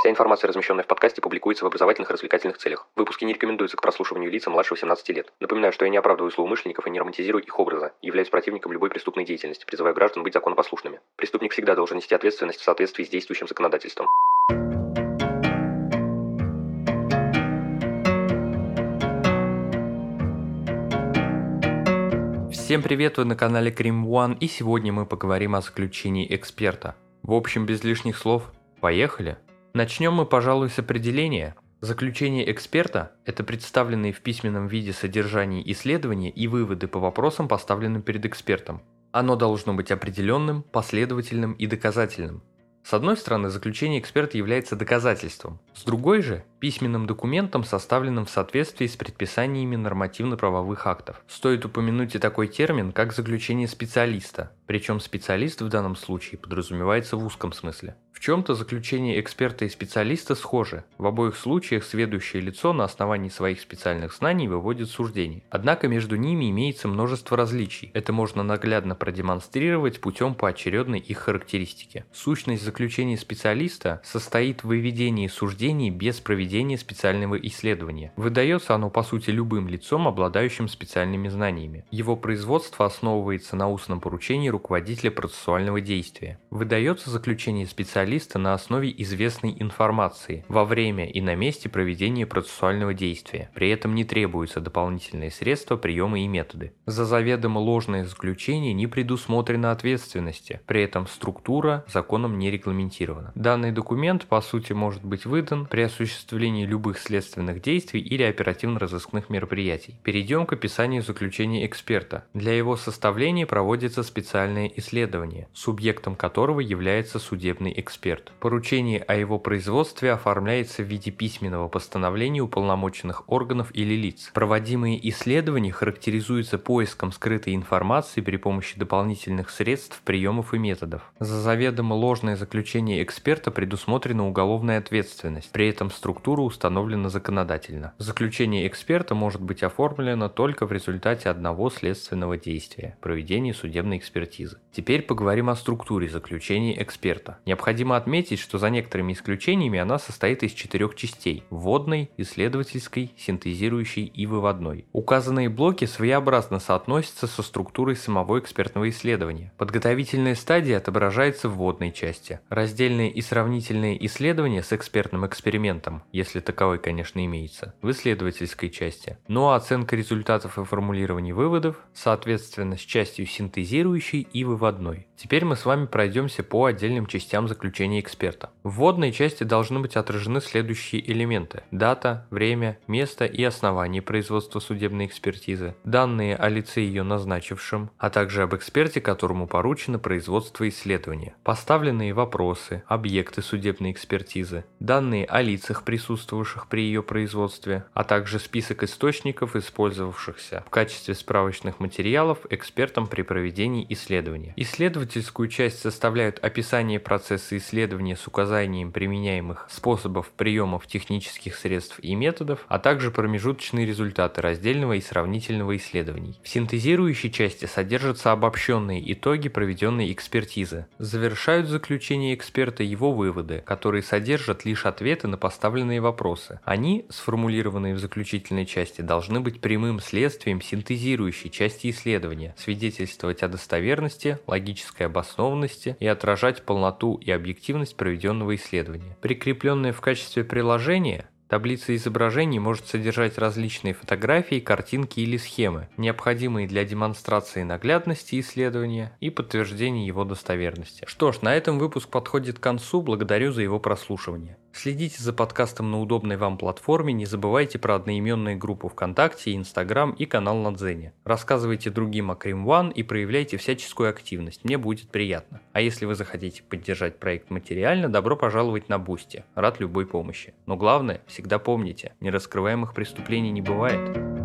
Вся информация, размещенная в подкасте, публикуется в образовательных и развлекательных целях. Выпуски не рекомендуются к прослушиванию лица младше 18 лет. Напоминаю, что я не оправдываю злоумышленников и не романтизирую их образа, являюсь противником любой преступной деятельности, призываю граждан быть законопослушными. Преступник всегда должен нести ответственность в соответствии с действующим законодательством. Всем привет, вы на канале Крим One, и сегодня мы поговорим о заключении эксперта. В общем, без лишних слов, поехали! Начнем мы, пожалуй, с определения. Заключение эксперта – это представленные в письменном виде содержание исследования и выводы по вопросам, поставленным перед экспертом. Оно должно быть определенным, последовательным и доказательным. С одной стороны, заключение эксперта является доказательством, с другой же – письменным документом, составленным в соответствии с предписаниями нормативно-правовых актов. Стоит упомянуть и такой термин, как заключение специалиста, причем специалист в данном случае подразумевается в узком смысле. В чем-то заключение эксперта и специалиста схожи. В обоих случаях следующее лицо на основании своих специальных знаний выводит суждение. Однако между ними имеется множество различий. Это можно наглядно продемонстрировать путем поочередной их характеристики. Сущность заключения специалиста состоит в выведении суждений без проведения специального исследования. Выдается оно по сути любым лицом, обладающим специальными знаниями. Его производство основывается на устном поручении руководителя процессуального действия. Выдается заключение специалиста на основе известной информации во время и на месте проведения процессуального действия. При этом не требуются дополнительные средства, приемы и методы. За заведомо ложное заключение не предусмотрена ответственности, при этом структура законом не регламентирована. Данный документ по сути может быть выдан при осуществлении любых следственных действий или оперативно-розыскных мероприятий. Перейдем к описанию заключения эксперта. Для его составления проводится специальное исследование, субъектом которого является судебный эксперт. Поручение о его производстве оформляется в виде письменного постановления уполномоченных органов или лиц. Проводимые исследования характеризуются поиском скрытой информации при помощи дополнительных средств, приемов и методов. За заведомо ложное заключение эксперта предусмотрена уголовная ответственность, при этом структура установлена законодательно. Заключение эксперта может быть оформлено только в результате одного следственного действия – проведения судебной экспертизы. Теперь поговорим о структуре заключения эксперта. Необходимо отметить, что за некоторыми исключениями она состоит из четырех частей – вводной, исследовательской, синтезирующей и выводной. Указанные блоки своеобразно соотносятся со структурой самого экспертного исследования. Подготовительная стадия отображается в вводной части. Раздельные и сравнительные исследования с экспертным экспериментом, если таковой, конечно, имеется, в исследовательской части. Ну а оценка результатов и формулирование выводов, соответственно, с частью синтезирующей и выводной. Теперь мы с вами пройдемся по отдельным частям заключения эксперта. В вводной части должны быть отражены следующие элементы. Дата, время, место и основание производства судебной экспертизы, данные о лице ее назначившем, а также об эксперте, которому поручено производство исследования, поставленные вопросы, объекты судебной экспертизы, данные о лицах, присутствовавших при ее производстве, а также список источников, использовавшихся в качестве справочных материалов экспертом при проведении исследования. Исследовательскую часть составляют описание процесса исследования, с указанием применяемых способов приемов технических средств и методов, а также промежуточные результаты раздельного и сравнительного исследований. В синтезирующей части содержатся обобщенные итоги проведенной экспертизы. Завершают заключение эксперта его выводы, которые содержат лишь ответы на поставленные вопросы. Они, сформулированные в заключительной части, должны быть прямым следствием синтезирующей части исследования, свидетельствовать о достоверности, логической обоснованности и отражать полноту и объективность проведенного исследования. Прикрепленная в качестве приложения, Таблица изображений может содержать различные фотографии, картинки или схемы, необходимые для демонстрации наглядности исследования и подтверждения его достоверности. Что ж, на этом выпуск подходит к концу, благодарю за его прослушивание. Следите за подкастом на удобной вам платформе, не забывайте про одноименные группы ВКонтакте, Инстаграм и канал на Дзене. Рассказывайте другим о Крим One и проявляйте всяческую активность, мне будет приятно. А если вы захотите поддержать проект материально, добро пожаловать на Boosty, рад любой помощи. Но главное, всегда помните, нераскрываемых преступлений не бывает.